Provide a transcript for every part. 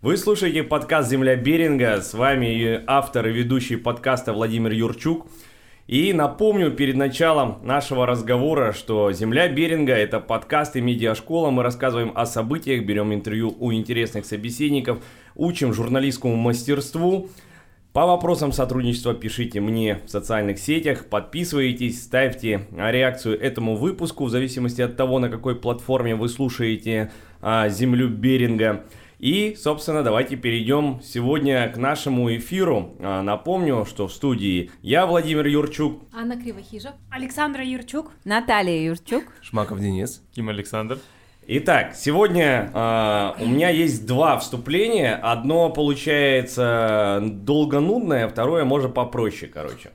Вы слушаете подкаст «Земля Беринга». С вами автор и ведущий подкаста Владимир Юрчук. И напомню перед началом нашего разговора, что «Земля Беринга» — это подкаст и медиашкола. Мы рассказываем о событиях, берем интервью у интересных собеседников, учим журналистскому мастерству. По вопросам сотрудничества пишите мне в социальных сетях, подписывайтесь, ставьте реакцию этому выпуску в зависимости от того, на какой платформе вы слушаете а, «Землю Беринга». И, собственно, давайте перейдем сегодня к нашему эфиру. А, напомню, что в студии я, Владимир Юрчук. Анна Кривохижа. Александра Юрчук. Наталья Юрчук. Шмаков Денис. Ким Александр. Итак, сегодня э, у меня есть два вступления. Одно получается долго нудное, второе может попроще, короче.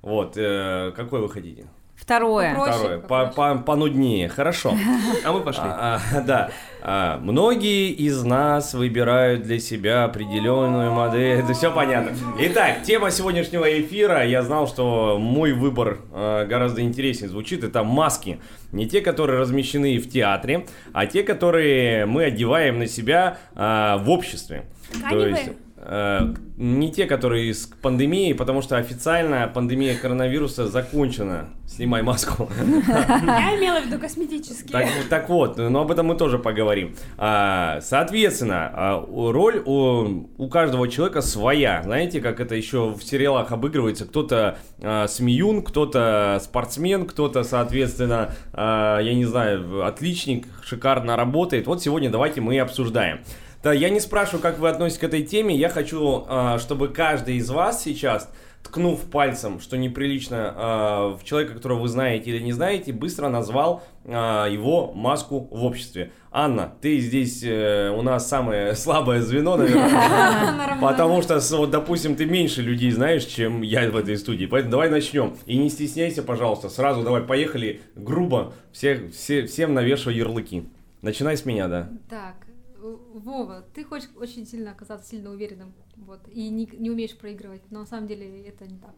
Вот, э, какой вы хотите? Второе. Попроще, Второе, попроще. по, по, понуднее, хорошо. А мы пошли. А, а, да. А, многие из нас выбирают для себя определенную модель. Это все понятно. Итак, тема сегодняшнего эфира. Я знал, что мой выбор а, гораздо интереснее звучит. Это маски. Не те, которые размещены в театре, а те, которые мы одеваем на себя а, в обществе. Тканевые? э, не те, которые с пандемией, потому что официально пандемия коронавируса закончена. Снимай маску. Я имела в виду косметические. Так, так вот, но об этом мы тоже поговорим. А, соответственно, а, роль у, у каждого человека своя. Знаете, как это еще в сериалах обыгрывается? Кто-то а, смеюн, кто-то спортсмен, кто-то, соответственно, я не знаю, отличник, шикарно работает. Вот сегодня давайте мы и обсуждаем. Да, я не спрашиваю, как вы относитесь к этой теме. Я хочу, а, чтобы каждый из вас сейчас, ткнув пальцем, что неприлично а, в человека, которого вы знаете или не знаете, быстро назвал а, его маску в обществе. Анна, ты здесь э, у нас самое слабое звено, наверное. Потому что, вот, допустим, ты меньше людей знаешь, чем я в этой студии. Поэтому давай начнем. И не стесняйся, пожалуйста. Сразу давай, поехали грубо. Всех, все, всем навешивай ярлыки. Начинай с меня, да. Так, Вова, ты хочешь очень сильно оказаться сильно уверенным, вот, и не, не умеешь проигрывать, но на самом деле это не так.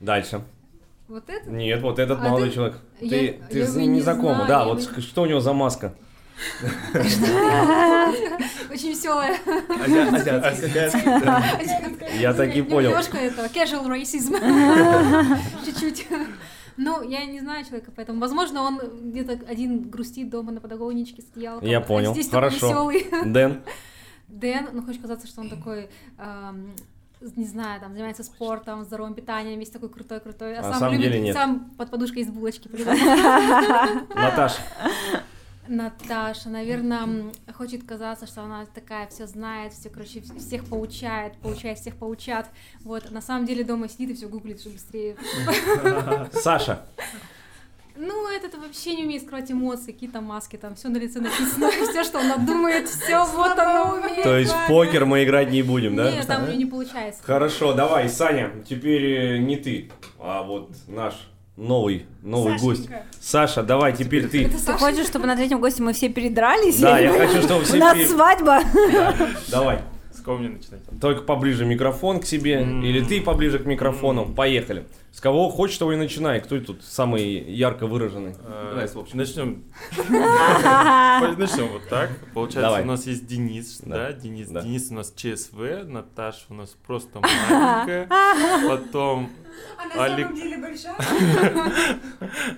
Дальше. Вот это? Нет, вот этот А молодой ты- человек. я- Ты, ты я его ним не не знакома. знаю, Да, я вот ск- что у него за маска? Очень веселая. Я так и понял. Немножко это casual racism. Чуть-чуть. Ну, я не знаю человека, поэтому, возможно, он где-то один грустит дома на подоконничке стоял. Я а понял. Здесь Хорошо. веселый. Дэн. Дэн, ну, хочешь казаться, что он такой, эм, не знаю, там, занимается спортом, здоровым питанием, весь такой крутой-крутой. А А, сам любит, деле нет. сам под подушкой из булочки. Наташа. Наташа, наверное, хочет казаться, что она такая все знает, все, короче, вс- всех поучает, поучает, всех поучат. Вот, на самом деле дома сидит и все гуглит, что быстрее. Саша. Ну, этот вообще не умеет скрывать эмоции, какие-то маски, там все на лице написано, все, что он думает, все вот оно умеет. То есть в покер мы играть не будем, да? Нет, там у нее не получается. Хорошо, давай, Саня, теперь э, не ты, а вот наш новый, новый гость. Саша, давай, теперь ты. Это Ты Саша. хочешь, чтобы на третьем госте мы все передрались? Да, я хочу, чтобы У все... нас пе- свадьба. Да, Давай, С кого мне начинать? только поближе микрофон к себе, или ты поближе к микрофону. Поехали. С кого хочешь, того и начинай. Кто тут самый ярко выраженный? Давай, с общем. Начнем. Начнем вот так. Получается, у нас есть Денис, Да. Денис. Денис у нас ЧСВ, Наташа у нас просто маленькая. Потом А Алек- деле большая?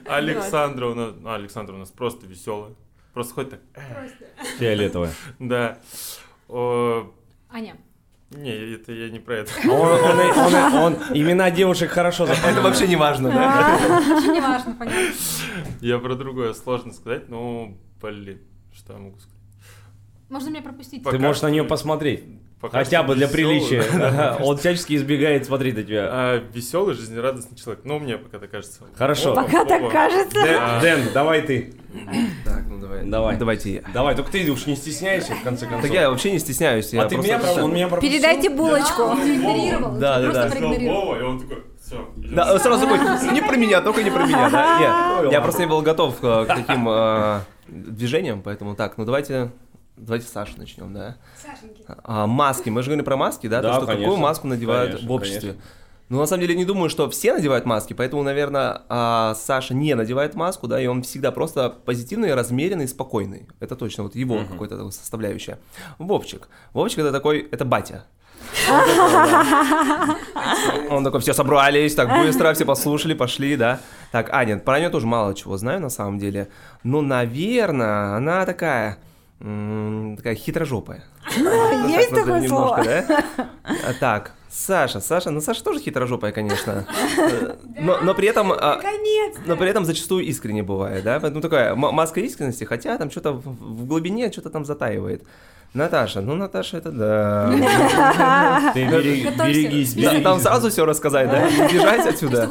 Александра у нас, Александра у нас просто веселая. Просто хоть так, э, Фиолетовая. да. Аня. Не, это я не про это. Он, он- он- он имена девушек хорошо Это запомнил. вообще не важно, да? Вообще не важно, понятно. Я про другое сложно сказать, ну, блин, что я могу сказать? Можно меня пропустить? Ты можешь на нее посмотреть. Пока Хотя бы для приличия. Он всячески избегает смотреть на тебя. А, веселый, жизнерадостный человек. Ну, мне пока так кажется. Хорошо. Пока так кажется. Дэн, А. Дэн, давай ты. Так, ну давай. Давай. Давайте я. Давай, только ты уж не стесняйся, в конце концов. Так я вообще не стесняюсь. я А ты просто- меня, он меня пропустил? Передайте булочку. Он проигнорировал. Да, да, Просто да. Вова, и он такой, все. Да, сразу такой, не про меня, только не про меня. да. Я просто не был готов э, к таким э, движениям, поэтому так, ну давайте, давайте с Саши начнем, да. Сашеньки. А, маски, мы же говорили про маски, да? Да, То, что конечно. какую маску надевают Конечно, в обществе. Ну, на самом деле, не думаю, что все надевают маски, поэтому, наверное, а, Саша не надевает маску, да, и он всегда просто позитивный, размеренный, спокойный. Это точно вот его Мгм. какой-то составляющая. Вовчик. Вовчик это такой, это батя. Он такой, все собрались, так быстро, все послушали, пошли, да. Так, Аня, про нее тоже мало чего знаю на самом деле. Но, наверное, она такая, такая хитрожопая. Вот Есть такое слово? А, Так, Саша, Саша, ну Саша тоже хитрожопая, конечно. Но, но при этом... а, Но при этом зачастую искренне бывает, да? Поэтому такая маска искренности, хотя там что-то в глубине что-то там затаивает. Наташа, ну Наташа это да. Ты берегись, берегись. Там сразу все рассказать, да? Не Бежать отсюда.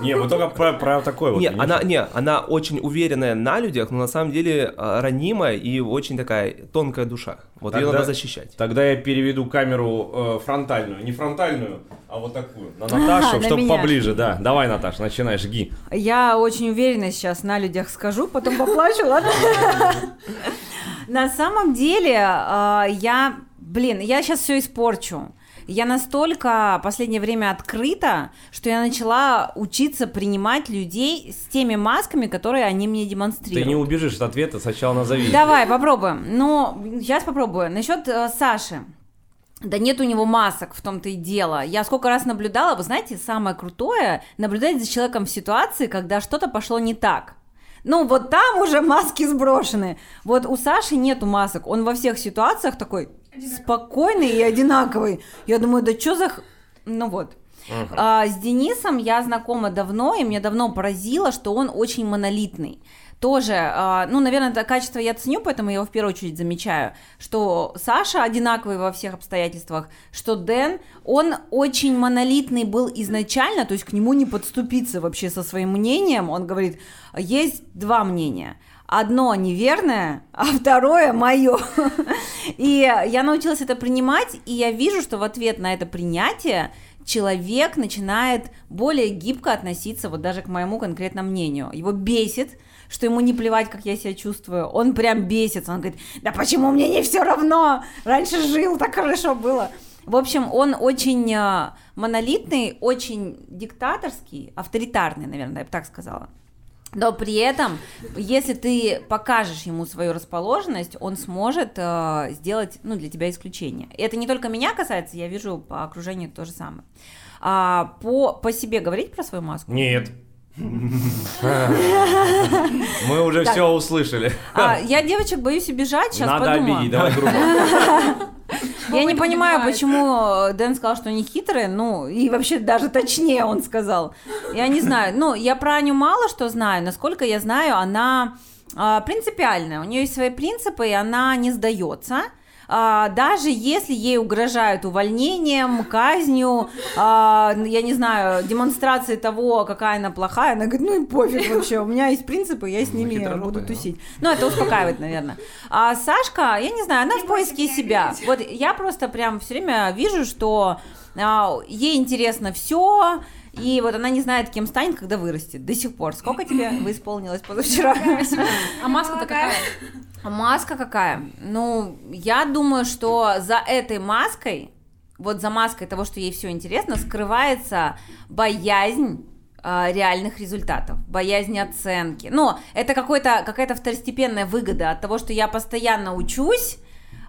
Не, мы только про, про такой вот. Не, она, не, она очень уверенная на людях, но на самом деле а, ранимая и очень такая тонкая душа. Вот ее надо защищать. Тогда я переведу камеру э, фронтальную, не фронтальную, а вот такую, на Наташу, на чтобы поближе, да. Давай, Наташа, начинай, жги. Я очень уверенно сейчас на людях скажу, потом поплачу, ладно? На самом деле, а, я, блин, я сейчас все испорчу. Я настолько последнее время открыта, что я начала учиться принимать людей с теми масками, которые они мне Ты демонстрируют. не убежишь от ответа, сначала назови. Давай, попробуем. Ну, сейчас попробую. Насчет э, Саши. Да нет у него масок, в том-то и дело. Я сколько раз наблюдала, вы знаете, самое крутое наблюдать за человеком в ситуации, когда что-то пошло не так. Ну, вот там уже маски сброшены. Вот у Саши нету масок. Он во всех ситуациях такой спокойный и одинаковый. Я думаю, да что за... Ну вот. А, с Денисом я знакома давно, и мне давно поразило, что он очень монолитный. Тоже, а, ну, наверное, это качество я ценю, поэтому я его в первую очередь замечаю, что Саша одинаковый во всех обстоятельствах, что Дэн, он очень монолитный был изначально, то есть к нему не подступиться вообще со своим мнением. Он говорит, есть два мнения. Одно неверное, а второе мое. И я научилась это принимать, и я вижу, что в ответ на это принятие человек начинает более гибко относиться вот даже к моему конкретному мнению. Его бесит, что ему не плевать, как я себя чувствую. Он прям бесится. Он говорит, да почему мне не все равно? Раньше жил, так хорошо было. В общем, он очень э, монолитный, очень диктаторский, авторитарный, наверное, я бы так сказала. Но при этом, если ты покажешь ему свою расположенность, он сможет э, сделать ну, для тебя исключение. Это не только меня касается, я вижу по окружению то же самое. А, по, по себе говорить про свою маску? Нет. Мы уже Так. все услышали. А, я девочек боюсь обижать, сейчас Надо подумаю. обидеть, давай грубо. Я не понимаю, почему Дэн сказал, что они хитрые, ну, и вообще даже точнее он сказал. Я не знаю, ну, я про Аню мало что знаю, насколько я знаю, она а, принципиальная, у нее есть свои принципы, и она не сдается. А, даже если ей угрожают увольнением, казнью, а, я не знаю, демонстрацией того, какая она плохая, она говорит, ну и пофиг вообще, у меня есть принципы, я с Ну, ними буду тусить. Ну, это успокаивает, наверное. А Сашка, я не знаю, она в поиске себя. Вот я просто прям все время вижу, что а, ей интересно все, и вот она не знает, кем станет, когда вырастет. До сих пор. Сколько тебе вы исполнилось позавчера? А маска-то какая? А маска какая? Ну, я думаю, что за этой маской, вот за маской того, что ей все интересно, скрывается боязнь а, реальных результатов, боязнь оценки. Но это какой-то, какая-то второстепенная выгода от того, что я постоянно учусь,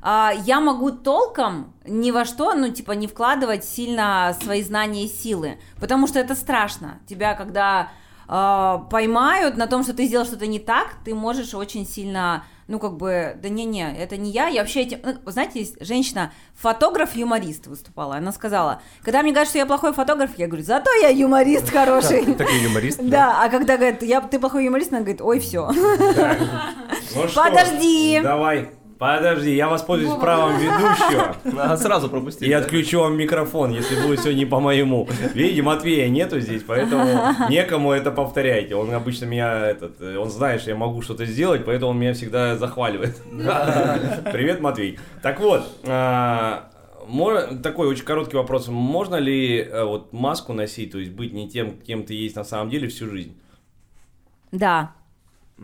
я могу толком ни во что, ну, типа, не вкладывать сильно свои знания и силы, потому что это страшно. Тебя, когда а, поймают на том, что ты сделал что-то не так, ты можешь очень сильно, ну, как бы, да не-не, это не я, я вообще этим... ну, знаете, есть женщина, фотограф-юморист выступала, она сказала, когда мне говорят, что я плохой фотограф, я говорю, зато я юморист хороший. Такой юморист. Да, а когда говорят, ты плохой юморист, она говорит, ой, все. Ну Подожди. Давай. Подожди, я воспользуюсь правом ведущего Надо сразу пропустить. и да? отключу вам микрофон, если будет все не по моему. Видите, Матвея нету здесь, поэтому некому это повторяйте. Он обычно меня, этот, э, он знает, что я могу что-то сделать, поэтому он меня всегда захваливает. Привет, Матвей. Так вот, а, такой очень короткий вопрос. Можно ли э, вот маску носить, то есть быть не тем, кем ты есть на самом деле всю жизнь? Да.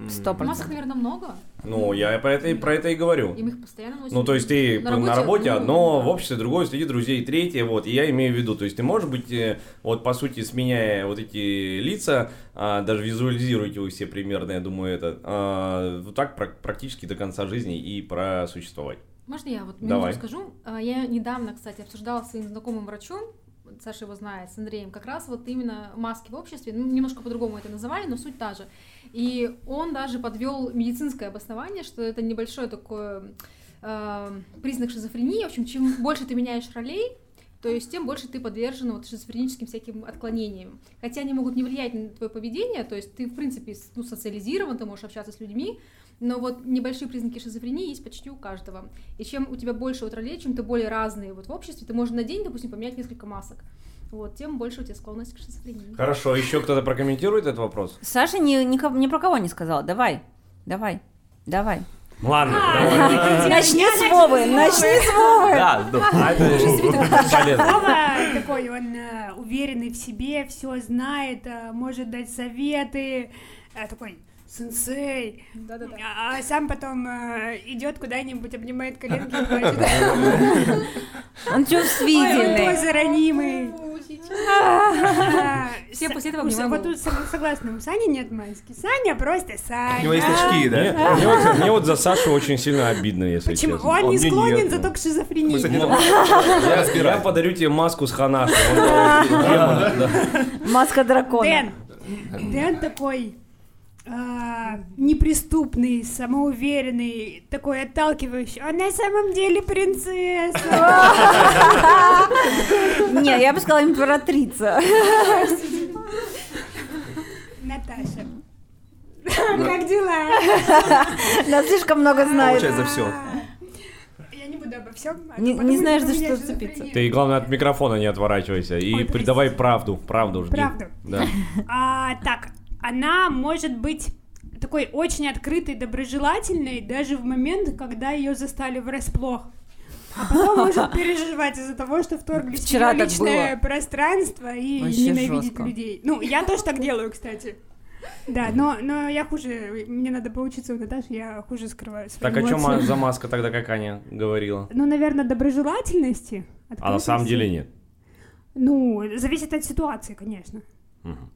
Сто Масок, процентов. наверное, много. Ну, я про это, и- про это и говорю. И мы их постоянно носим. Ну, то есть ты На на работе, работе, ну, одно, да. в обществе другое, среди друзей третье, вот, и я имею в виду, то есть ты можешь быть, э, вот, по сути, сменяя вот эти лица, а, даже визуализируете вы все примерно, я думаю, это, а, вот так прак- практически до конца жизни и просуществовать. Можно я вот Давай. минуту скажу? А, Я недавно, кстати, обсуждала с своим знакомым врачом, Саша его знает, с Андреем, как раз вот именно маски в обществе, ну, немножко по-другому это называли, но суть та же. И он даже подвел медицинское обоснование, что это небольшой такой э, признак шизофрении. В общем, чем больше ты меняешь ролей, то есть тем больше ты подвержен вот шизофреническим всяким отклонениям. Хотя они могут не влиять на твое поведение, то есть ты, в принципе, ну, социализирован, ты можешь общаться с людьми, но вот небольшие признаки шизофрении есть почти у каждого. И чем у тебя больше вот ролей, чем ты более разные вот в обществе, ты можешь на день, допустим, поменять несколько масок. Вот, тем больше у тебя склонность к шизофрении. Хорошо, еще кто-то прокомментирует этот вопрос? Саша ни, ни, ни про кого не сказала. Давай, давай, давай. Ладно, А, давай. Начни с Вовы, начни с Вовы. Да, да. А. Вова такой, он э, уверенный в себе, все знает, э, может дать советы, э, такой сенсей, Да-да-да. а, а сам потом э, идет куда-нибудь, обнимает коленки и плачет. Он Ой, чувствительный. тоже ранимый. А, Все после этого Вот тут сог- согласна, у Сани нет маски. Саня просто У него есть Саня. очки, Мне, да? мне вот, за Сашу очень сильно обидно, если Почему? честно. Он не Он мне склонен зато к шизофрении. Я, подарю тебе маску с да. Маска дракона. Дэн. Дэн такой а, неприступный, самоуверенный, такой отталкивающий. А на самом деле принцесса. Не, я бы сказала императрица. Наташа. Как дела? Она слишком много знает. Получает за все. Я не буду обо всем. Не- не знаешь, за что зацепиться. Ты, главное, от микрофона не отворачивайся. И Ой, придавай правду. Правду жги. Правду. Да. А, так, она может быть такой очень открытой, доброжелательной даже в момент, когда ее застали врасплох. А потом может переживать из-за того, что вторглись Вчера в личное пространство и Вообще ненавидеть жестко. людей. Ну, я тоже так делаю, кстати. Да, но, но я хуже, мне надо поучиться у Наташи, я хуже скрываю свои Так, а что эмоции. за маска тогда, как Аня говорила? Ну, наверное, доброжелательности. А на самом деле нет. Ну, зависит от ситуации, конечно. Мгм.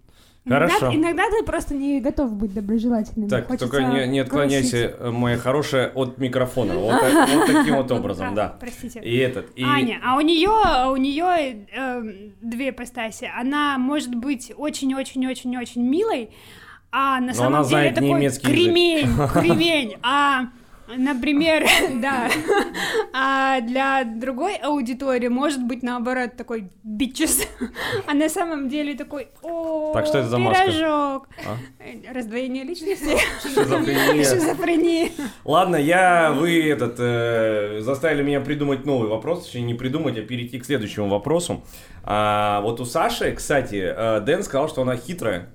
Иногда- Хорошо. Иногда, ты просто не готов быть доброжелательным. Так, Хочется только не, не отклоняйся, грустить. э, моя хорошая, от микрофона. Вот, так- вот таким вот образом, А, да. Простите. И этот, и... Аня, а у нее у нее две ипостаси. Она может быть очень-очень-очень-очень милой, а на самом она деле такой язык. кремень, кремень. А Например, да. А для другой аудитории может быть наоборот такой бичес, а на самом деле такой о Так что это за маска? пирожок. А? Раздвоение личности. Шизофрения. Шизофрения. Ладно, я, вы этот, э, заставили меня придумать новый вопрос, точнее не придумать, а перейти к следующему вопросу. А, вот у Саши, кстати, э, Дэн сказал, что она хитрая.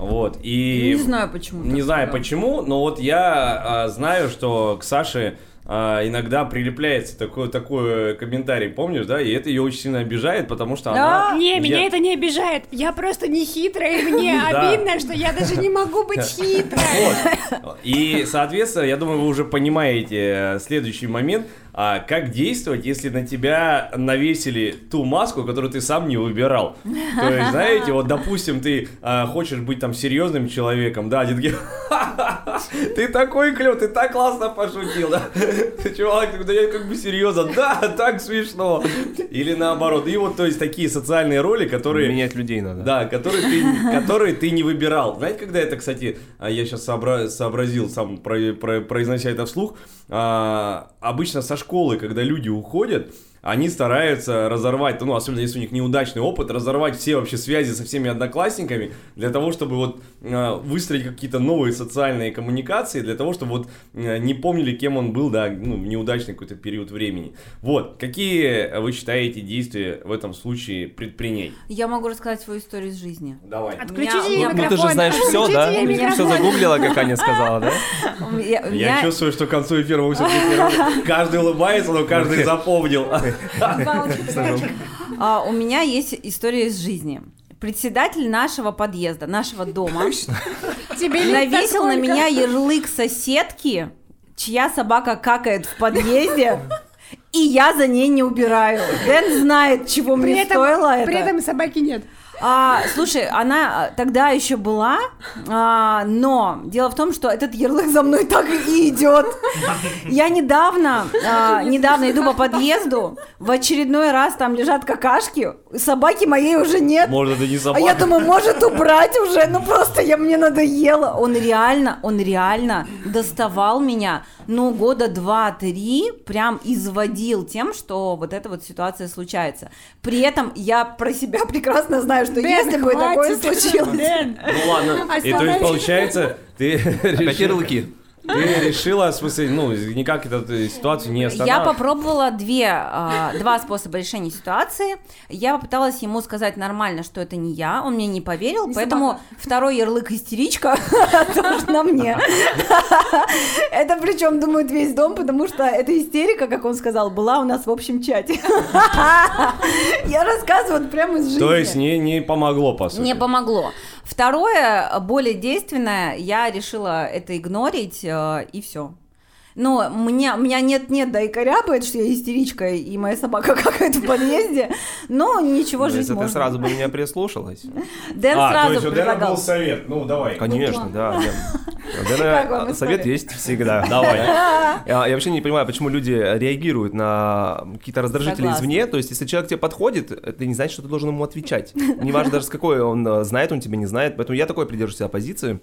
Вот, и... Не знаю почему. Не знаю сказал. почему, но вот я а, знаю, что к Саше а, иногда прилепляется такой, такой комментарий, помнишь, да? И это ее очень сильно обижает, потому что Да? она... Не, меня Я- это не обижает. Я просто не хитрая, и мне обидно, что я даже не могу быть хитрой. И, соответственно, я думаю, вы уже понимаете э, следующий момент, а как действовать, если на тебя навесили ту маску, которую ты сам не выбирал. То есть, знаете, вот, допустим, ты а, хочешь быть там серьезным человеком, да, один «Ха-ха-ха, ты такой клёв, ты так классно пошутил, да. Чувак, да я как бы серьезно, да, так смешно. Или наоборот. И вот, то есть, такие социальные роли, которые... Менять людей надо. Да, которые ты, которые ты не выбирал. Знаете, когда это, кстати, а, я сейчас сообразил, сам про- про- произнося это вслух, а, обычно со школы, когда люди уходят, они стараются разорвать, ну, особенно если у них неудачный опыт, разорвать все вообще связи со всеми одноклассниками, для того, чтобы вот а, выстроить какие-то новые социальные коммуникации, для того, чтобы вот а, не помнили, кем он был, да, ну, в неудачный какой-то период времени. Вот, какие вы считаете действия в этом случае предпринять? Я могу рассказать свою историю из жизни. Давай. Отключите У ей меня- микрофон. Ну ты же знаешь все, да? микрофон. Все загуглила, как Аня сказала, да? Меня- Я меня- чувствую, что к концу эфира мы все-таки каждый улыбается, но каждый запомнил. А, у меня есть история из жизни. председатель нашего подъезда, нашего дома, Тебе навесил на меня ярлык соседки, чья собака какает в подъезде, и я за ней не убираю. Дэн знает, чего При мне этом, стоило это. при этом собаки нет. А, слушай, она а, тогда еще была, а, но дело в том, что этот ярлык за мной так и идет. Я недавно, а, недавно иду по подъезду, в очередной раз там лежат какашки, собаки моей уже нет. Может, это не А собака? я думаю, может убрать уже, ну просто я мне надоело. Он реально, он реально доставал меня, ну года два-три, прям изводил тем, что вот эта вот ситуация случается. При этом я про себя прекрасно знаю, что Дэн, если бы такое случилось... Ну ладно. И то есть получается, ты Опять ярлыки. Ты решила, в смысле, ну, никак эту ситуацию не Я останавливать. попробовала две, а, два способа решения ситуации. Я попыталась ему сказать нормально, что это не я, он мне не поверил, Не поэтому второй ярлык истеричка тоже на мне. Это причем думает весь дом, потому что эта истерика, как он сказал, была у нас в общем чате. Я рассказываю прямо из жизни. То есть не, не помогло, по сути. Не помогло. Второе, более действенное, я решила это игнорить, э, и все. Но мне, у меня нет-нет, да и корябает, что я истеричка, и моя собака какая-то в подъезде, но ничего, Ну, жизнь Если ты сразу бы меня прислушалась. Дэн а, то есть у Дэна был совет. Ну, давай. Конечно, да. нет. У Как вам Дэна совет есть всегда. Давай. Я, я вообще не понимаю, почему люди реагируют на какие-то раздражители Согласна. извне. То есть, если человек тебе подходит, это не значит, что ты должен ему отвечать. Неважно даже с какой он э, знает, он тебя не знает. Поэтому я такой придерживаюсь себя позиции.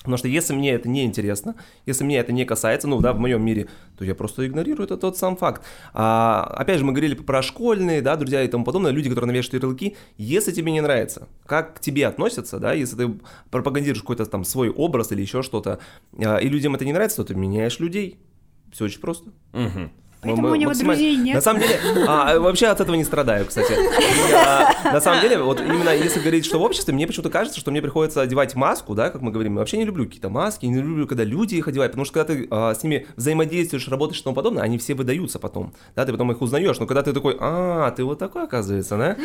Потому что если мне это не интересно, если мне это не касается, ну да, в моем мире, то я просто игнорирую это тот сам факт. А, опять же, мы говорили про школьные, да, друзья и тому подобное, люди, которые навешивают ярлыки, если тебе не нравится, как к тебе относятся, да, если ты пропагандируешь какой-то там свой образ или еще что-то, а, и людям это не нравится, то ты меняешь людей. Все очень просто. Мгм. Поэтому у него максимально- друзей нет. На самом деле, а, вообще от этого не страдаю, кстати. Я- на самом деле, вот именно если говорить, что в обществе, мне почему-то кажется, что мне приходится одевать маску, да, как мы говорим. Я вообще не люблю какие-то маски, не люблю, когда люди их одевают, потому что когда ты а, с ними взаимодействуешь, работаешь и тому подобное, они все выдаются потом, да, ты потом их узнаешь, но когда ты такой, а, ты вот такой, оказывается, да,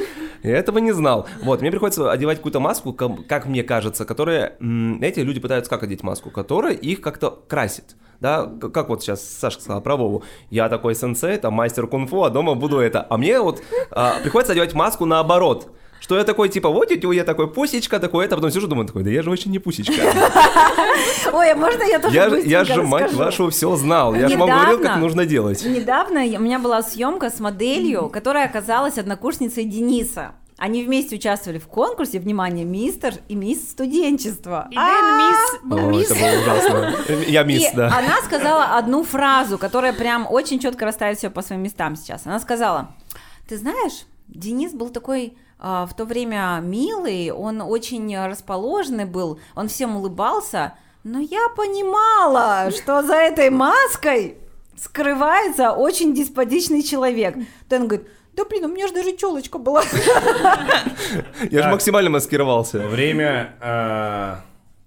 я этого не знал. Вот, мне приходится одевать какую-то маску, как мне кажется, которая, знаете, люди пытаются как одеть маску, которая их как-то красит. Да, как вот сейчас Сашка сказала про Вову. Я такой сенсей, там мастер кунг-фу, а дома буду это. А мне вот а, приходится одевать маску наоборот. Что я такой, типа, вот тетя, я такой пусечка, такой это, а потом сижу, думаю, такой, да я же вообще не пусечка. Ой, а можно я тоже Я же, я же, мать вашу, все знал. Я же вам говорил, как нужно делать. Недавно у меня была съемка с моделью, которая оказалась однокурсницей Дениса. Они вместе участвовали в конкурсе, внимание, мистер и мисс студенчества. И Дэн мисс О, мисс. это было ужасно. Я мисс, И да. она сказала одну фразу, которая прям очень четко расставит все по своим местам сейчас. Она сказала, ты знаешь, Денис был такой а, в то время милый, он очень расположенный был, он всем улыбался, но я понимала, что за этой маской скрывается очень деспотичный человек. То он говорит, да блин, у меня же даже челочка была. Я же максимально маскировался. Время э,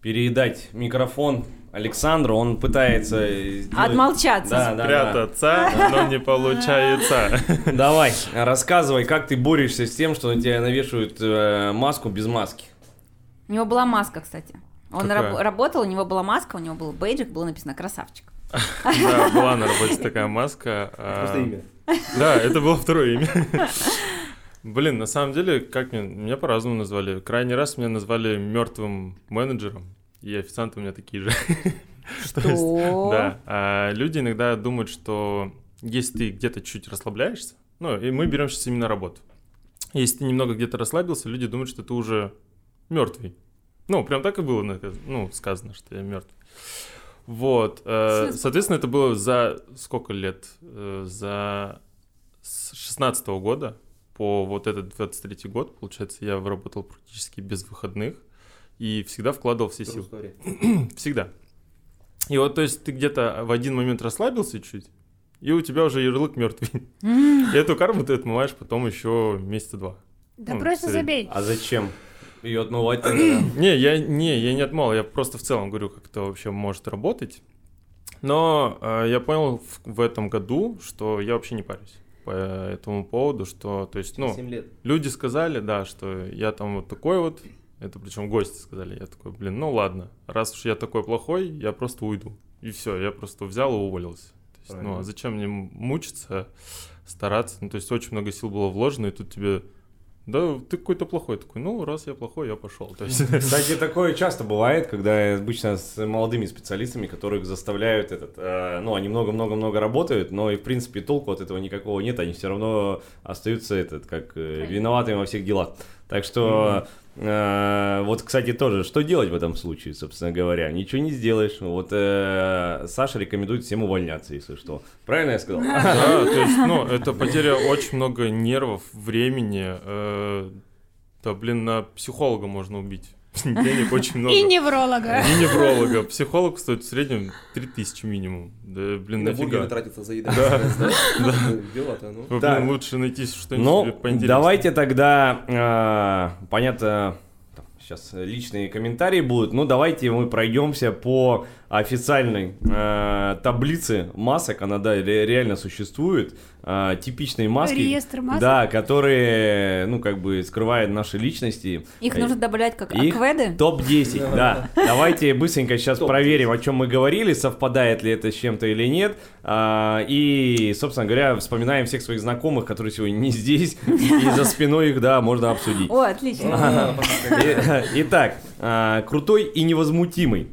передать микрофон Александру. Он пытается... сделать- Отмолчаться. Да, да, да. Прятаться, но не получается. Давай, рассказывай, как ты борешься с тем, что на тебя навешивают э, маску без маски. У него была маска, кстати. Он раб- работал, у него была маска, у него был бейджик, было написано «красавчик». Да, была на работе такая маска. а, Просто имя. Да, это было второе имя. Блин, на самом деле, как меня, меня по-разному назвали. Крайний раз меня назвали мертвым менеджером, и официанты у меня такие же. То есть, Что? Да. а люди иногда думают, что если ты где-то чуть расслабляешься, ну, и мы берем сейчас именно работу. Если ты немного где-то расслабился, люди думают, что ты уже мертвый. Ну, прям так и было, ну, сказано, что я мертвый. Вот. э, соответственно, это было за сколько лет? Э, За с 16 года по вот этот 23 год, получается, я работал практически без выходных и всегда вкладывал все силы. Всегда. И вот, то есть, ты где-то в один момент расслабился чуть, и у тебя уже ярлык мертвый. И эту карму ты отмываешь потом еще месяца два. Да Ну, просто забей. А зачем? Ее отмывать тогда? Не, я не, я не отмал, я просто в целом говорю, как это вообще может работать. Но э, я понял в, в этом году, что я вообще не парюсь. по этому поводу, что, то есть, ну, 7 лет. люди сказали, да, что я там вот такой вот, это причем гости сказали, я такой, блин, ну ладно, раз уж я такой плохой, я просто уйду. И все, я просто взял и уволился. То есть, ну, а зачем мне мучиться, стараться? Ну, то есть, очень много сил было вложено, и тут тебе, да, ты какой-то плохой. Такой, ну, раз я плохой, я пошел. То есть, Кстати, такое часто бывает, когда обычно с молодыми специалистами, которых заставляют этот, э, ну, они много-много-много работают, но и в принципе толку от этого никакого нет, они все равно остаются этот, как э, виноватыми во всех делах. Так что, э, вот, кстати, тоже, что делать в этом случае, собственно говоря? Ничего не сделаешь. Вот э, Саша рекомендует всем увольняться, если что. Правильно я сказал? Да, то есть, ну, это потеря очень много нервов, времени. э, Да, блин, на психолога можно убить. Денег очень много. И невролога. И невролога. Психолог стоит в среднем 3000 минимум. Да, блин, На нафига? тратится за еду. Да. Дела-то, ну. Вы, Так. блин, лучше найти что-нибудь Ну, себе поинтереснее. давайте тогда, э, понятно, сейчас личные комментарии будут, но давайте мы пройдемся по официальной э, таблице масок, она, да, ре- реально существует, э, типичные маски. Реестр масок? Да, которые, ну, как бы скрывают наши личности. Их Э, нужно добавлять как их акведы. Топ-10, да. Давайте быстренько сейчас проверим, о чем мы говорили, совпадает ли это с чем-то или нет. А, И, собственно говоря, вспоминаем всех своих знакомых, которые сегодня не здесь, и за спиной их, да, можно обсудить. О, отлично. Итак, а, крутой и невозмутимый.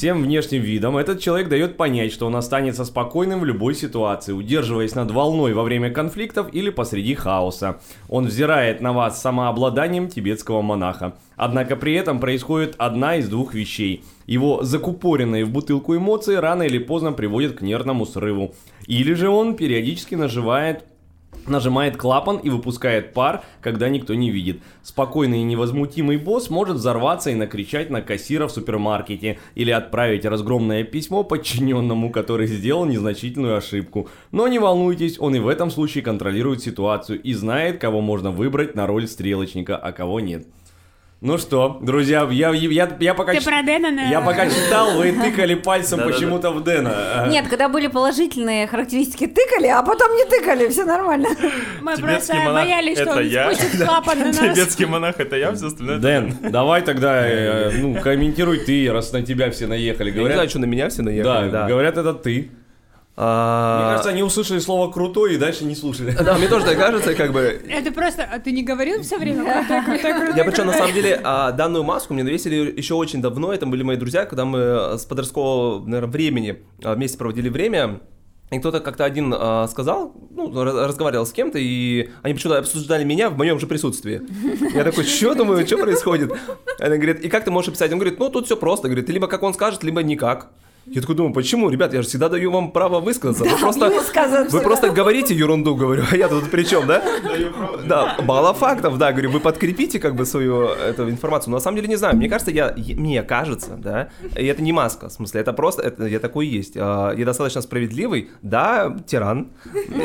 Всем внешним видом этот человек дает понять, что он останется спокойным в любой ситуации, удерживаясь над волной во время конфликтов или посреди хаоса. Он взирает на вас самообладанием тибетского монаха. Однако при этом происходит одна из двух вещей. Его закупоренные в бутылку эмоции рано или поздно приводят к нервному срыву. Или же он периодически наживает Нажимает клапан и выпускает пар, когда никто не видит. Спокойный и невозмутимый босс может взорваться и накричать на кассира в супермаркете или отправить разгромное письмо подчиненному, который сделал незначительную ошибку. Но не волнуйтесь, он и в этом случае контролирует ситуацию и знает, кого можно выбрать на роль стрелочника, а кого нет. Ну что, друзья, я, я, я пока... Ты ч- про Дэна, наверное? Я пока читал, вы тыкали пальцем почему-то в Дэна. Нет, когда были положительные характеристики, тыкали, а потом не тыкали, все нормально. Мы просто боялись, что он спустит клапан на нас. Тибетский монах это я, все остальное. Дэн, давай тогда, э, ну, комментируй ты, раз на тебя все наехали. Я не Говорят, знаю, что на меня все да, наехали. Да, говорят, это ты. А, Мне кажется, они услышали слово крутой и дальше не слушали. Да, мне тоже так кажется, как бы. Это просто, а ты не говорил все время? Крутой, крутой, крутой. Я причем на самом деле а, данную маску мне навесили еще очень давно. Это были мои друзья, когда мы э, с подросткового, наверное, времени а, вместе проводили время. И кто-то как-то один а, сказал, ну, разговаривал с кем-то, и они почему-то обсуждали меня в моем же присутствии. Я такой, что думаю, что происходит? Она говорит, и как ты можешь описать? Он говорит, ну, тут все просто. Говорит, либо как он скажет, либо никак. Я такой думаю, почему, ребят, я же всегда даю вам право высказаться. Вы просто, вы просто говорите ерунду, говорю, а я тут при чем, да? Да, мало фактов, да, говорю, вы подкрепите как бы свою эту информацию. Но на самом деле не знаю, мне кажется, я, мне кажется, да, и это не маска, в смысле, это просто, это, я такой и есть. А, Я достаточно справедливый, да, тиран.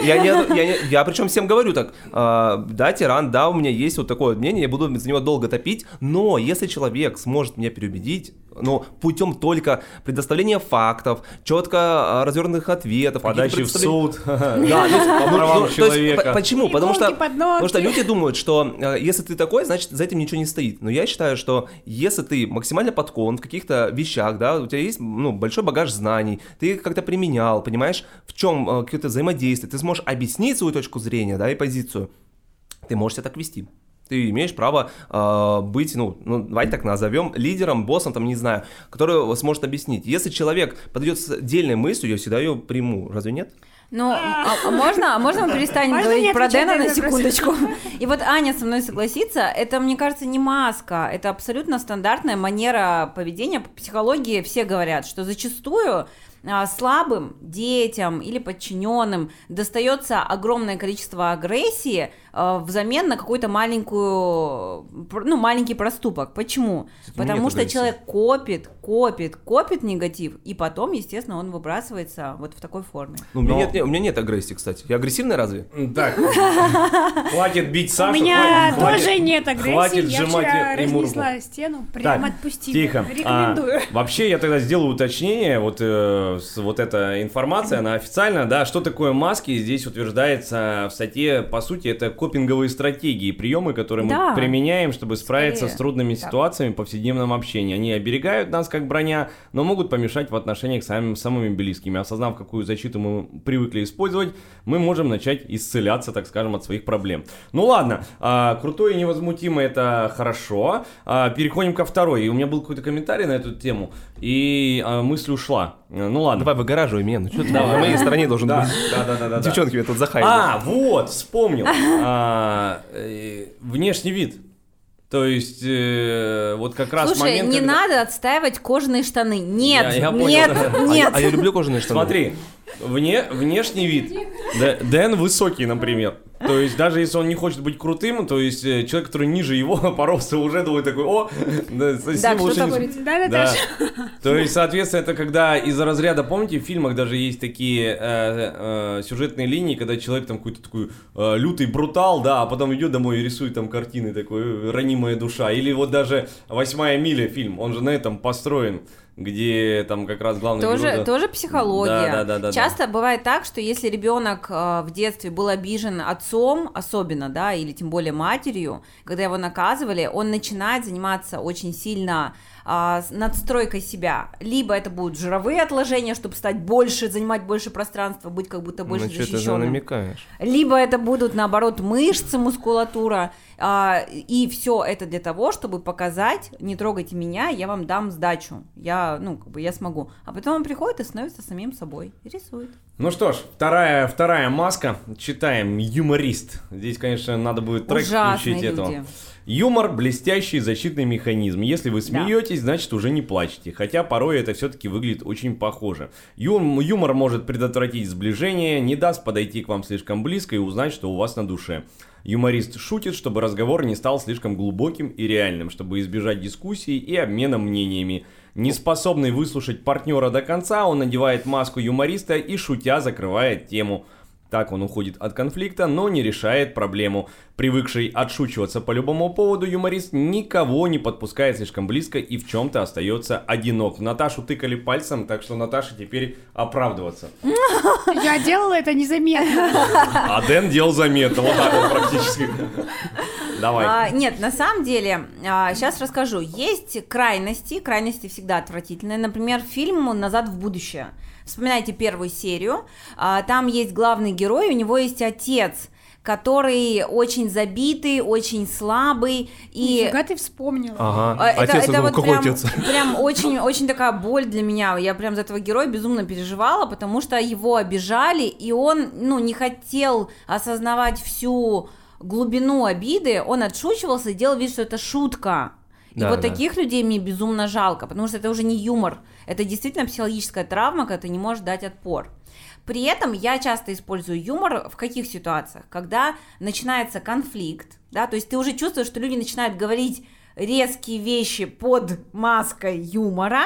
Я, не, я, не- я причем всем говорю так, а, да, тиран, да, у меня есть вот такое мнение, я буду за него долго топить, но если человек сможет меня переубедить, но путем только предоставления фактов, четко развернутых ответов, Подачи в суд. да, ну, правам ну, человека. по- почему? Потому что, потому что люди думают, что э, если ты такой, значит за этим ничего не стоит. Но я считаю, что если ты максимально подкован в каких-то вещах, да, у тебя есть ну, большой багаж знаний, ты их как-то применял, понимаешь, в чем э, какое-то взаимодействие, ты сможешь объяснить свою точку зрения, да, и позицию, ты можешь себя так вести. Ты имеешь право э, быть, ну, ну, давайте так назовем, лидером, боссом, там, не знаю, который сможет объяснить. Если человек подойдет с отдельной мыслью, я всегда ее приму. Разве нет? Ну, а, а можно, а можно мы перестанем Можно говорить про Дэна на секундочку? И вот Аня со мной согласится, это, мне кажется, не маска, это абсолютно стандартная манера поведения. По психологии все говорят, что зачастую слабым детям или подчиненным достается огромное количество агрессии а, взамен на какую-то маленькую, ну, маленький проступок. Почему? Потому нет что агрессии. человек копит, копит, копит негатив, и потом, естественно, он выбрасывается вот в такой форме. Ну, у, меня Но- нет, не- у меня нет агрессии, кстати. Я агрессивный разве? Так, хватит бить У Сашу. меня хватит- тоже нет агрессии. хватит я вчера разнесла стену, прям отпустила. Тихо. Рекомендую. А, вообще, я тогда сделаю уточнение. Вот э, э, вот эта информация, она официальная, да, что такое маски, здесь утверждается в статье, по сути, это копинговые стратегии, приемы, которые Да. мы применяем, чтобы справиться Скорее. с трудными Так. ситуациями в повседневном общении. Они оберегают нас как броня, но могут помешать в отношениях с самыми, самыми близкими. Осознав, какую защиту мы привыкли использовать, мы можем начать исцеляться, так скажем, от своих проблем. Ну ладно, а, крутой и невозмутимый это хорошо. А, переходим ко второй. И у меня был какой-то комментарий на эту тему, и а, мысль ушла. Э, Ну ладно. Давай выгораживай меня, ну что ты на моей стороне должен Да, быть. да, да, да, да, да. Девчонки меня тут захаяли. А, вот, вспомнил. А, э, внешний вид. То есть, э, вот как раз Слушай, момент, не когда- надо отстаивать кожаные штаны. Нет, Я- я понял, нет, да. А нет. А я люблю кожаные штаны. Смотри, вне, внешний вид. Д- Дэн высокий, например. То есть, даже если он не хочет быть крутым, то есть, э, человек, который ниже его по росту, уже думает такой, о, да, Так, лучше что не- говорите? Да, Да. То есть, соответственно, это когда из-за разряда, помните, в фильмах даже есть такие э, э, сюжетные линии, когда человек там какой-то такой э, лютый брутал, да, а потом идет домой и рисует там картины такой э, ранимая душа. Или вот даже «Восьмая миля» фильм, он же на этом построен, где там как раз главный Тоже, герой, да. тоже психология. Да, да, да, да, Часто бывает так, что если ребенок э, в детстве был обижен отцом, особенно, да, или тем более матерью, когда его наказывали, он начинает заниматься очень сильно а, с надстройкой себя. Либо это будут жировые отложения, чтобы стать больше, занимать больше пространства, быть как будто больше Ну защищенным. намекаешь? Либо это будут, наоборот, мышцы, мускулатура. а, и все это для того, чтобы показать, не трогайте меня, я вам дам сдачу. Я, ну, как бы я смогу. А потом он приходит и становится самим собой. И рисует. Ну что ж, вторая, вторая маска. Читаем. Юморист. Здесь, конечно, надо будет трек Ужасные включить люди. этого. Юмор – блестящий защитный механизм. Если вы смеетесь, значит уже не плачете. Хотя порой это все-таки выглядит очень похоже. Юм- юмор может предотвратить сближение, не даст подойти к вам слишком близко и узнать, что у вас на душе. Юморист шутит, чтобы разговор не стал слишком глубоким и реальным, чтобы избежать дискуссий и обмена мнениями. Не способный выслушать партнера до конца, он надевает маску юмориста и шутя закрывает тему. Так он уходит от конфликта, но не решает проблему. Привыкший отшучиваться по любому поводу, юморист никого не подпускает слишком близко и в чем-то остается одинок. Наташу тыкали пальцем, так что Наташа теперь оправдываться. Я делала это незаметно. А Дэн делал заметно, вот так вот практически. Давай. А, нет, на самом деле, сейчас расскажу. Есть крайности, крайности всегда отвратительные. Например, фильм «Назад в будущее». Вспоминайте первую серию. А, там есть главный герой, у него есть отец, который очень забитый, очень слабый. И Нифига ты вспомнила. Ага. А, Это, Отец, это думал, вот какой прям, отец? прям очень, очень такая боль для меня. Я прям за этого героя безумно переживала, потому что его обижали, и он, ну, не хотел осознавать всю глубину обиды, он отшучивался и делал вид, что это шутка. И Да, вот да. таких людей мне безумно жалко, потому что это уже не юмор, это действительно психологическая травма, когда ты не можешь дать отпор. При этом я часто использую юмор в каких ситуациях? Когда начинается конфликт, да, то есть ты уже чувствуешь, что люди начинают говорить резкие вещи под маской юмора,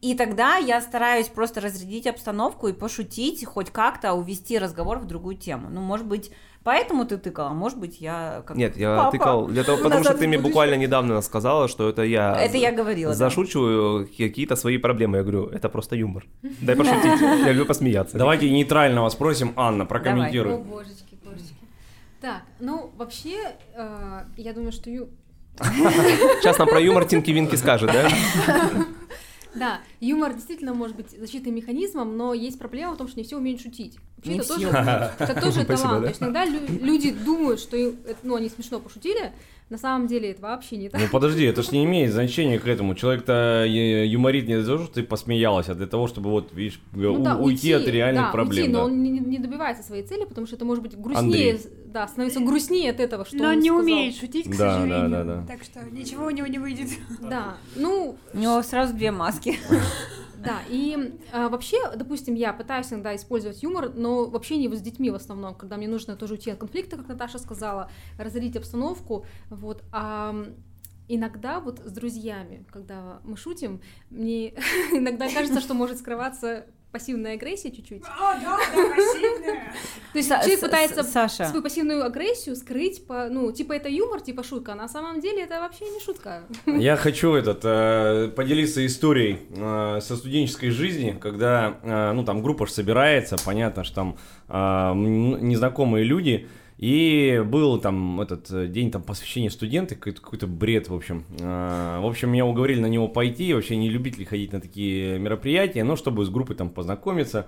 и тогда я стараюсь просто разрядить обстановку и пошутить, хоть как-то увести разговор в другую тему. Ну, может быть, поэтому ты тыкала, может быть, я как Нет, я Папа, тыкал для того, потому что ты мне буквально недавно сказала, что это я. Это я говорила, да. Зашучиваю какие-то свои проблемы. Я говорю, это просто юмор. Дай пошутить. Я люблю посмеяться. Давайте нейтрального спросим. Анна, О, прокомментируй. божечки, божечки. Так, ну, вообще, э, я думаю, что... ю- Сейчас нам про юмор Тинки Винки скажет, да? Да, юмор действительно может быть защитным механизмом, но есть проблема в том, что не все умеют шутить. Вообще, Не это, все. тоже, это тоже Спасибо, талант. да. То есть иногда лю- люди думают, что это- ну, они смешно пошутили, на самом деле это вообще не так. Ну подожди, это ж не имеет значения к этому. Человек-то э, юморит не для того, чтобы ты посмеялась, а для того, чтобы вот, видишь, Ну да, уйти, от реальных да, проблем. уйти, да. но он не, не добивается своей цели, потому что это может быть грустнее, Андрей. да, становится грустнее от этого, что Но он он не сказал. умеет шутить, к Да, да, сожалению. да, да. Так что ничего у него не выйдет. Да, ну, У него сразу две маски. Да, и а, вообще, допустим, я пытаюсь иногда использовать юмор, но вообще не с детьми в основном, когда мне нужно тоже уйти от конфликта, как Наташа сказала, разорить обстановку, вот, а иногда вот с друзьями, когда мы шутим, мне иногда кажется, что может скрываться пассивная агрессия чуть-чуть. О, да, да, пассивная. То есть человек пытается Саша. свою пассивную агрессию скрыть, по, ну, типа это юмор, типа шутка, а на самом деле это вообще не шутка. Я хочу этот э, поделиться историей э, со студенческой жизни, когда э, ну там группа ж собирается, понятно, что там э, незнакомые люди. И был там этот э, день там посвящения студенты, какой-то, какой-то бред, в общем. Э, В общем, меня уговорили на него пойти, вообще не любители ходить на такие мероприятия, но чтобы с группой там познакомиться.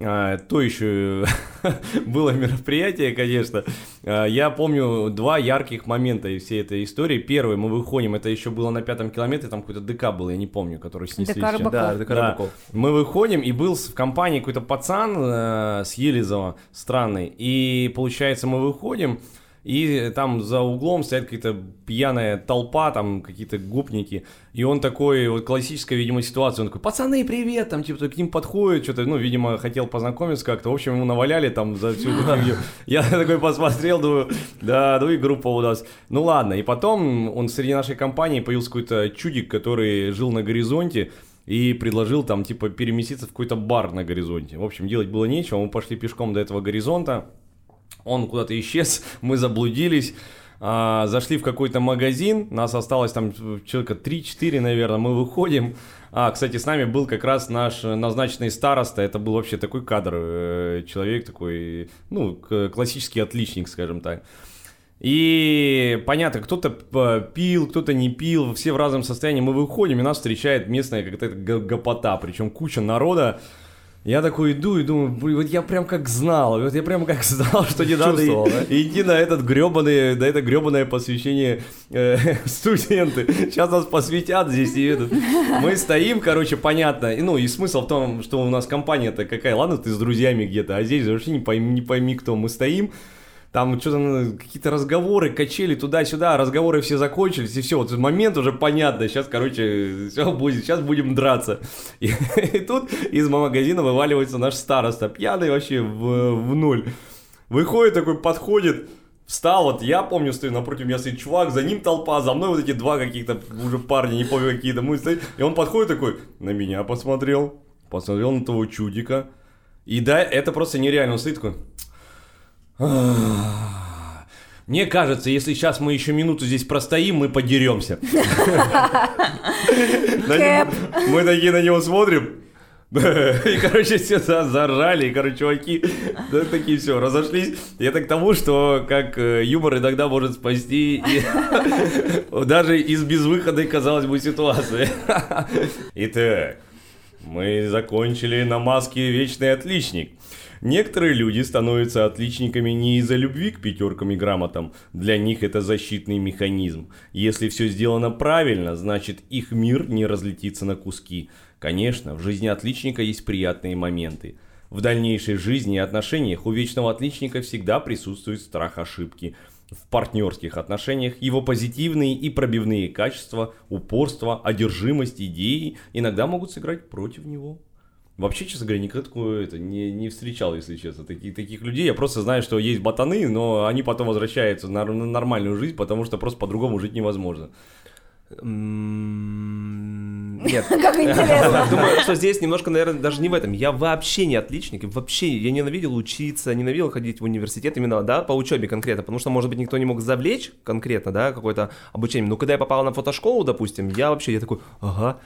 А, То еще было мероприятие, конечно. А, Я помню два ярких момента из всей этой истории. Первый, мы выходим, это еще было на пятом километре, там какой-то ДК был, я не помню, который снесли. ДК. Рыбаков. Да, Да. Рыбаков. Мы выходим, и был в компании какой-то пацан э, с Елизова, странный. И получается, мы выходим, и там за углом стоит какая-то пьяная толпа, там какие-то гопники. И он такой, вот классическая, видимо, ситуация. Он такой, пацаны, привет, там, типа, к ним подходит, что-то, ну, видимо, хотел познакомиться как-то. В общем, ему наваляли там за всю эту фигню. Я такой посмотрел, думаю, да, ну и группа у нас. Ну ладно, и потом он среди нашей компании появился какой-то чудик, который жил на горизонте, и предложил там, типа, переместиться в какой-то бар на горизонте. В общем, делать было нечего, мы пошли пешком до этого горизонта, он куда-то исчез, мы заблудились, а, зашли в какой-то магазин, нас осталось там человека 3-4, наверное, мы выходим. А, кстати, с нами был как раз наш назначенный староста, это был вообще такой кадр, э, человек такой, ну, классический отличник, скажем так. И понятно, кто-то пил, кто-то не пил, все в разном состоянии. Мы выходим, и нас встречает местная какая-то гопота, причем куча народа. Я такой иду и думаю, блин, вот я прям как знал, вот я прям как знал, что не надо и- идти на этот гребаный, на это гребаное посвящение э, студенты. Сейчас нас посвятят здесь и этот. Мы стоим, короче, понятно. И, ну, и смысл в том, что у нас компания-то какая, ладно, ты с друзьями где-то, а здесь вообще не пойми, не пойми кто. Мы стоим, там что-то ну, какие-то разговоры, качели туда-сюда, разговоры все закончились, и все, вот момент уже понятно, сейчас, короче, все будет, сейчас будем драться. И, и тут из магазина вываливается наш староста, пьяный вообще в, в ноль. Выходит такой, подходит, встал, вот я помню, стою напротив меня стоит чувак, за ним толпа, за мной вот эти два каких-то уже парня, не помню какие-то, мы стоим, и он подходит такой, на меня посмотрел, посмотрел на того чудика, и да, это просто нереально, он стоит такой, «Ах, Мне кажется, если сейчас мы еще минуту здесь простоим, мы подеремся. Мы такие на него смотрим. И, короче, все за- заржали, и, короче, чуваки, да, такие все, разошлись. И это к тому, что как э, юмор иногда может спасти и даже из безвыходной, казалось бы, ситуации. Итак, мы закончили на маске «Вечный отличник». Некоторые люди становятся отличниками не из-за любви к пятеркам и грамотам. Для них это защитный механизм. Если все сделано правильно, значит их мир не разлетится на куски. Конечно, в жизни отличника есть приятные моменты. В дальнейшей жизни и отношениях у вечного отличника всегда присутствует страх ошибки. В партнерских отношениях его позитивные и пробивные качества, упорство, одержимость идеей иногда могут сыграть против него. Вообще, честно говоря, никогда такого это, не, не встречал, если честно, таких, таких людей. Я просто знаю, что есть ботаны, но они потом возвращаются на, на нормальную жизнь, потому что просто по-другому жить невозможно. Нет. Как интересно. Думаю, что здесь немножко, наверное, даже не в этом. Я вообще не отличник, и вообще я ненавидел учиться, ненавидел ходить в университет именно, да, по учебе конкретно, потому что, может быть, никто не мог завлечь конкретно, да, какое-то обучение. Но когда я попал на фотошколу, допустим, я вообще, я такой, ага,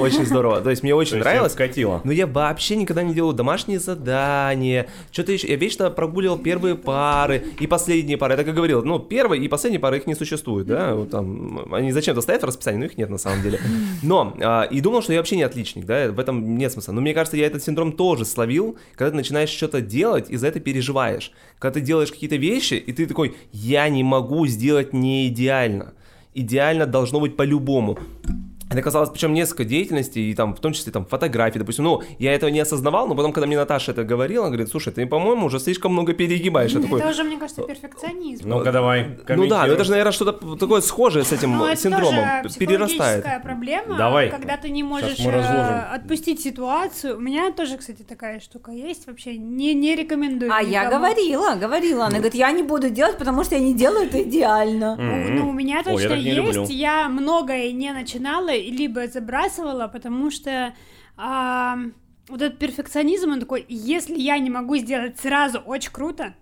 очень здорово. То есть мне очень нравилось. Скатило. Но я вообще никогда не делал домашние задания, что-то еще. Я вечно прогуливал первые пары и последние пары. Я так и говорил, ну, первые и последние пары, их не существует, да, там, они зачем-то стоят в расписании, но их нет на самом деле. Но, а, и думал, что я вообще не отличник, да, в этом нет смысла. Но мне кажется, я этот синдром тоже словил, когда ты начинаешь что-то делать и за это переживаешь. Когда ты делаешь какие-то вещи, и ты такой, я не могу сделать не идеально. Идеально должно быть по-любому. Это касалось причем несколько деятельностей, и там, в том числе там фотографии, допустим. Ну, я этого не осознавал, но потом, когда мне Наташа это говорила, она говорит, слушай, ты, по-моему, уже слишком много перегибаешь. Я такой, Это уже, мне кажется, перфекционизм. Ну-ка давай, ну да, но это же, наверное, что-то такое схожее с этим Ну, это синдромом. тоже Перерастает. проблема, Давай. когда ты не можешь э, отпустить ситуацию. У меня тоже, кстати, такая штука есть. Вообще не, не рекомендую. А я никому. говорила, говорила. Она говорит, я не буду делать, потому что я не делаю это идеально. Мгм. Ну, у меня я точно есть. люблю. Я многое не начинала, либо забрасывала, потому что а, вот этот перфекционизм, он такой, если я не могу сделать сразу очень круто,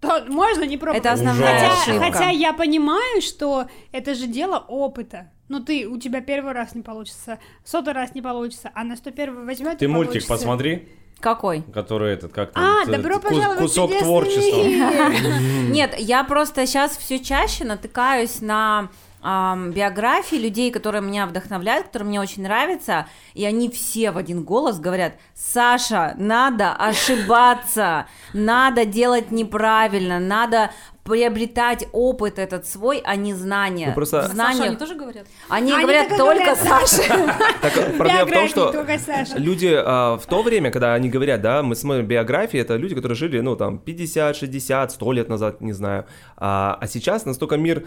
то можно не пробовать. Это основная. Хотя, ошибка. хотя я понимаю, что это же дело опыта. Ну, ты, у тебя первый раз не получится, сотый раз не получится, а на 101 возьмет Ты мультик получится. посмотри, Какой? который этот, как там, А, ц- добро пожаловать кусок в чудесный творчества. Нет, я просто сейчас все чаще натыкаюсь на биографии людей, которые меня вдохновляют, которые мне очень нравятся, и они все в один голос говорят, Саша, надо ошибаться, надо делать неправильно, надо приобретать опыт этот свой, а не знания. Ну, просто- В Саша, они тоже говорят? Они, Они говорят только говорят. Саша. Так, проблема в том, что только люди а, в то время, когда они говорят, да, мы смотрим биографии, это люди, которые жили, ну, там, 50, 60, 100 лет назад, не знаю. А, а сейчас настолько мир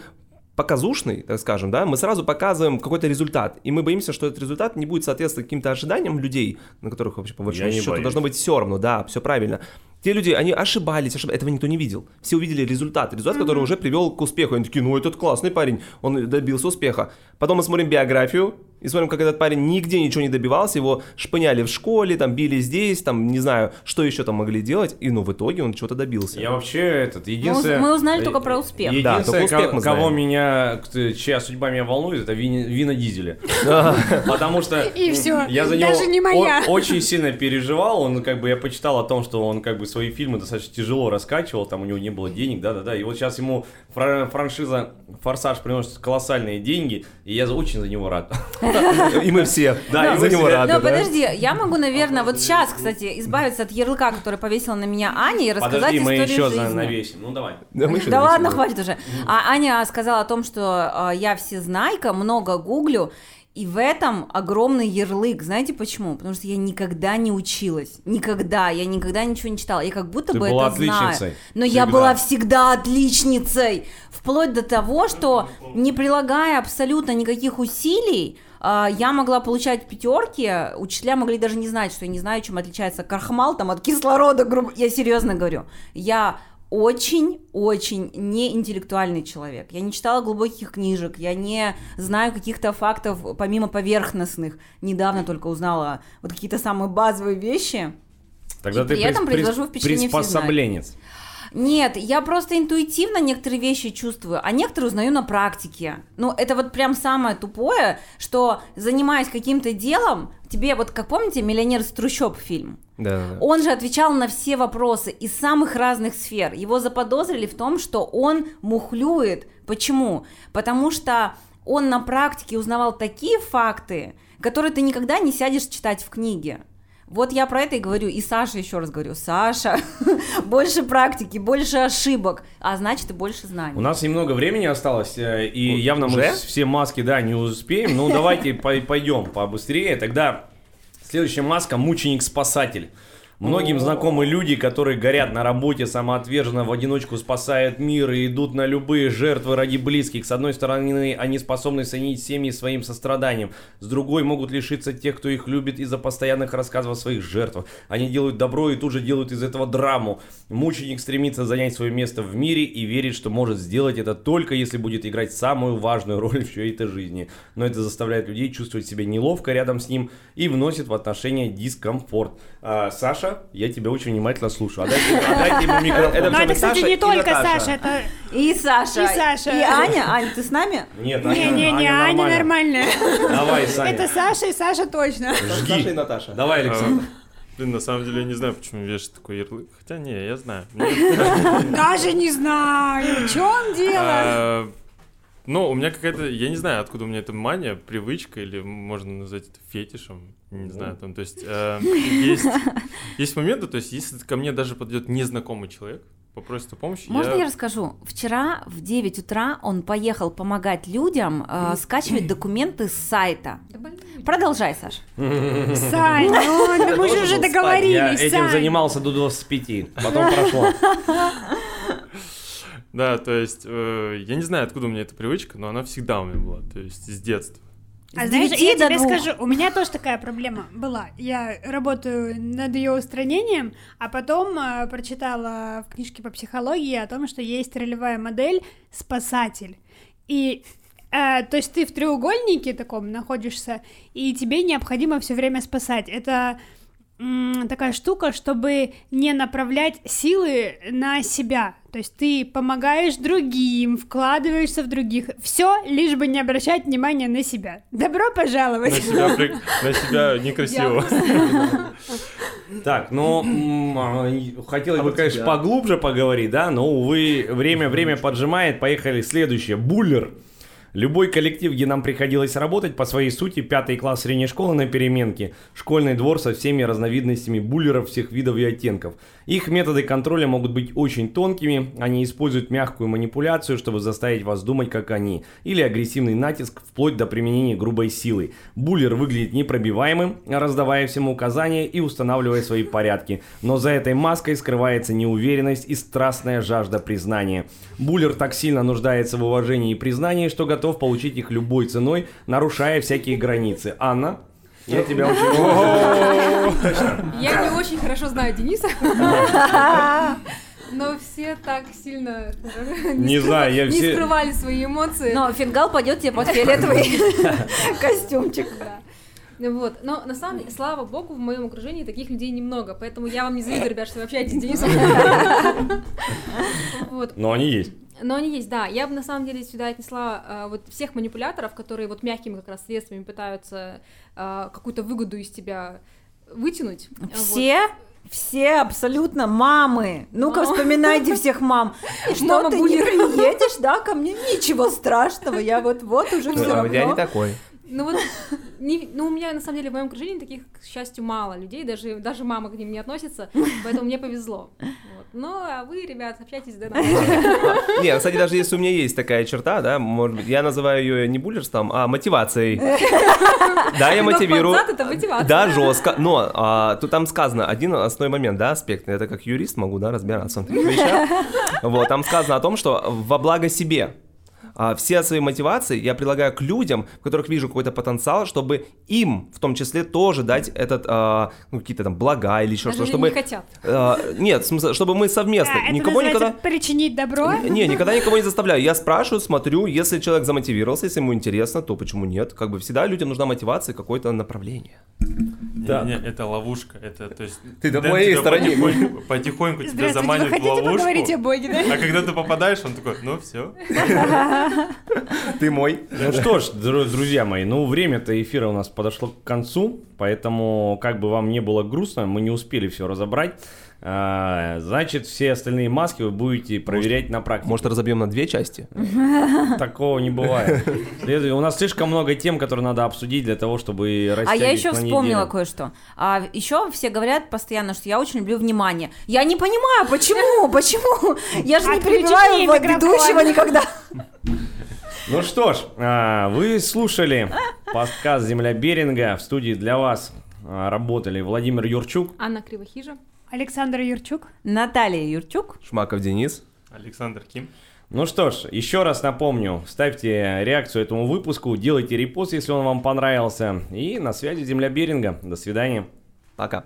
показушный, так скажем, да, мы сразу показываем какой-то результат, и мы боимся, что этот результат не будет соответствовать каким-то ожиданиям людей, на которых вообще по большому счету боюсь. должно быть все равно, да, все правильно. Те люди, они ошибались, ошиб- этого никто не видел. Все увидели результат, результат, который уже привел к успеху. Они такие, ну этот классный парень, он добился успеха. Потом мы смотрим биографию и смотрим, как этот парень нигде ничего не добивался, его шпыняли в школе, там били здесь, там не знаю, что еще там могли делать, и ну в итоге он чего-то добился. Я вообще этот, единственное... мы узнали только про успех. Да, только успех ко- мы кого знаем. меня, кто- чья судьба меня волнует, это Вин- Вина Дизеля. Потому что И я за даже него не моя. о- очень сильно переживал. Он как бы, я почитал о том, что он как бы свои фильмы достаточно тяжело раскачивал, там у него не было денег, да-да-да. И вот сейчас ему фра- франшиза «Форсаж» приносит колоссальные деньги, и я очень за него рад. И мы все Да, и за него рады. Но подожди, я могу, наверное, вот сейчас, кстати, избавиться от ярлыка, который повесила на меня Аня, и рассказать Подожди, мы историю еще жизни. навесим. Ну давай. Да, ладно, хватит уже. А Аня сказала о том, что э, я всезнайка, много гуглю, и в этом огромный ярлык. Знаете почему? Потому что я никогда не училась. Никогда. Я никогда ничего не читала. Я как будто Ты бы была это знаю. отличницей. Но я Всегда. была всегда отличницей. Вплоть до того, что не прилагая абсолютно никаких усилий, а, я могла получать пятерки, учителя могли даже не знать, что я не знаю, чем отличается крахмал там от кислорода, грубо. Я серьезно говорю. Я очень-очень неинтеллектуальный человек. Я не читала глубоких книжек, я не знаю каких-то фактов помимо поверхностных. Недавно только узнала вот какие-то самые базовые вещи. Тогда И ты при этом произвожу впечатление приспособленец. Нет, я просто интуитивно некоторые вещи чувствую, а некоторые узнаю на практике. Ну, это вот прям самое тупое, что занимаясь каким-то делом, тебе вот, как помните, «Миллионер из трущоб» фильм? Да. Он же отвечал на все вопросы из самых разных сфер. Его заподозрили в том, что он мухлюет. Почему? Потому что он на практике узнавал такие факты, которые ты никогда не сядешь читать в книге. Вот я про это и говорю, и Саша еще раз говорю, Саша, больше практики, больше ошибок, а значит и больше знаний. У нас немного времени осталось, э, и явно мы все маски, да, не успеем. Ну, давайте пой- пойдем побыстрее. Тогда следующая маска – мученик-спасатель. Многим знакомы люди, которые горят на работе, самоотверженно в одиночку спасают мир и идут на любые жертвы ради близких. С одной стороны, они способны соединить семьи своим состраданием. С другой, могут лишиться тех, кто их любит из-за постоянных рассказов о своих жертвах. Они делают добро и тут же делают из этого драму. Мученик стремится занять свое место в мире и верит, что может сделать это только если будет играть самую важную роль в всей этой жизни. Но это заставляет людей чувствовать себя неловко рядом с ним и вносит в отношения дискомфорт. А, Саша, я тебя очень внимательно слушаю. Отдайте, отдайте ему микрофон. Это Но это, кстати, Саша не только Наташа. Саша, это... И Саша, И Саша. и Аня. Аня, ты с нами? Нет, Аня- Не-не-не, Аня Аня нормально. нормальная. Давай, Саня. Это Саша и Саша точно. Жги. Саша и Наташа. Давай, Александр. А, Блин, на самом деле я не знаю, почему вешать такой ярлык. Хотя не, я знаю. Даже не знаю, в чем дело. Ну, у меня какая-то, я не знаю, откуда у меня эта мания, привычка, или можно назвать это фетишем, не знаю, там, то есть, э, есть, есть моменты, то есть, если ко мне даже подойдет незнакомый человек, попросит о помощи, Можно я я... расскажу? Вчера в 9 утра он поехал помогать людям э, скачивать документы с сайта. Продолжай, Саш. Сань, ну да мы же уже Я договорились, этим Сань. занимался до 25, потом прошло. Да, то есть, э, я не знаю, откуда у меня эта привычка, но она всегда у меня была, то есть, с детства. А знаешь, 9 я тебе двух. скажу, у меня тоже такая проблема была. Я работаю над ее устранением, а потом э, прочитала в книжке по психологии о том, что есть ролевая модель спасатель. И э, то есть ты в треугольнике таком находишься, и тебе необходимо все время спасать. Это м, такая штука, чтобы не направлять силы на себя. То есть ты помогаешь другим, вкладываешься в других. Все, лишь бы не обращать внимания на себя. Добро На пожаловать. себя, при- на себя некрасиво. Так, ну, а, хотелось бы, конечно, поглубже поговорить, да, но, увы, время, время поджимает. Поехали следующее. Буллер. Любой коллектив, где нам приходилось работать, по своей сути, пятый класс средней школы на переменке, школьный двор со всеми разновидностями буллеров всех видов и оттенков. Их методы контроля могут быть очень тонкими, они используют мягкую манипуляцию, чтобы заставить вас думать, как они, или агрессивный натиск, вплоть до применения грубой силы. Буллер выглядит непробиваемым, раздавая всем указания и устанавливая свои порядки, но за этой маской скрывается неуверенность и страстная жажда признания. Буллер так сильно нуждается в уважении и признании, что готов получить их любой ценой, нарушая всякие границы. Анна, я тебя очень... Я не очень хорошо знаю Дениса. Но все так сильно Не скрыва- знаю, я не все- скрывали свои эмоции. Но фингал пойдет тебе под фиолетовый костюмчик. Да. Вот. Но на самом деле, слава богу, в моем окружении таких людей немного. Поэтому я вам не завидую, ребят, что вы общаетесь с Денисом. Вот. Но они есть. Но они есть, да. Я бы на самом деле сюда отнесла э, вот всех манипуляторов, которые вот мягкими как раз средствами пытаются э, какую-то выгоду из тебя вытянуть. Вот. Все все абсолютно мамы. Ну-ка, Мама. вспоминайте всех мам. И что, Мама ты не буллер. приедешь, да, ко мне? Ничего страшного, я вот-вот уже все А, Я не равно. такой. Ну вот, не- ну у меня на самом деле в моем окружении таких, к счастью, мало людей, даже, даже мама к ним не относится, поэтому мне повезло. Вот. Ну, а вы, ребят, общайтесь, да, нормально. Не, кстати, даже если у меня есть такая черта, да, может быть, я называю ее не буллерством, а мотивацией. Да, я мотивирую. Да, жестко. Но а, тут там сказано один основной момент, да, аспект. Это как юрист могу, да, разбираться. Вот, там сказано о том, что во благо себе. А, все свои мотивации я прилагаю к людям, в которых вижу какой-то потенциал, чтобы им, в том числе, тоже дать этот, а, ну, какие-то там блага или еще Даже что, не чтобы... хотят. а, нет, в смысле, чтобы мы совместно, это никого никогда... причинить добро. Не, никогда никого не заставляю. Я спрашиваю, смотрю, если человек замотивировался, если ему интересно, то почему нет? Как бы всегда людям нужна мотивация, какое-то направление. Да. Не, не, это ловушка. Это, то есть, Ты на моей стороне. Потихоньку, потихоньку тебя заманивает в поговорить о ловушку. Боге, да? А когда ты попадаешь, он такой, ну все. Ты мой. Ну что ж, дру- друзья мои, ну время-то эфира у нас подошло к концу, поэтому как бы вам не было грустно, мы не успели все разобрать. А, значит, все остальные маски вы будете проверять на практике. Может, разобьем на две части? Такого не бывает. У нас слишком много тем, которые надо обсудить для того, чтобы А я еще вспомнила кое-что. А еще все говорят постоянно, что я очень люблю внимание. Я не понимаю, почему, почему? Я же не перебиваю ведущего никогда. Ну что ж, а, вы слушали подкаст «Земля Беринга». В студии для вас а, работали Владимир Юрчук. Анна Кривохижа. Александр Юрчук. Наталья Юрчук. Шмаков Денис. Александр Ким. Ну что ж, еще раз напомню, ставьте реакцию этому выпуску, делайте репост, если он вам понравился. И на связи Земля Беринга. До свидания. Пока.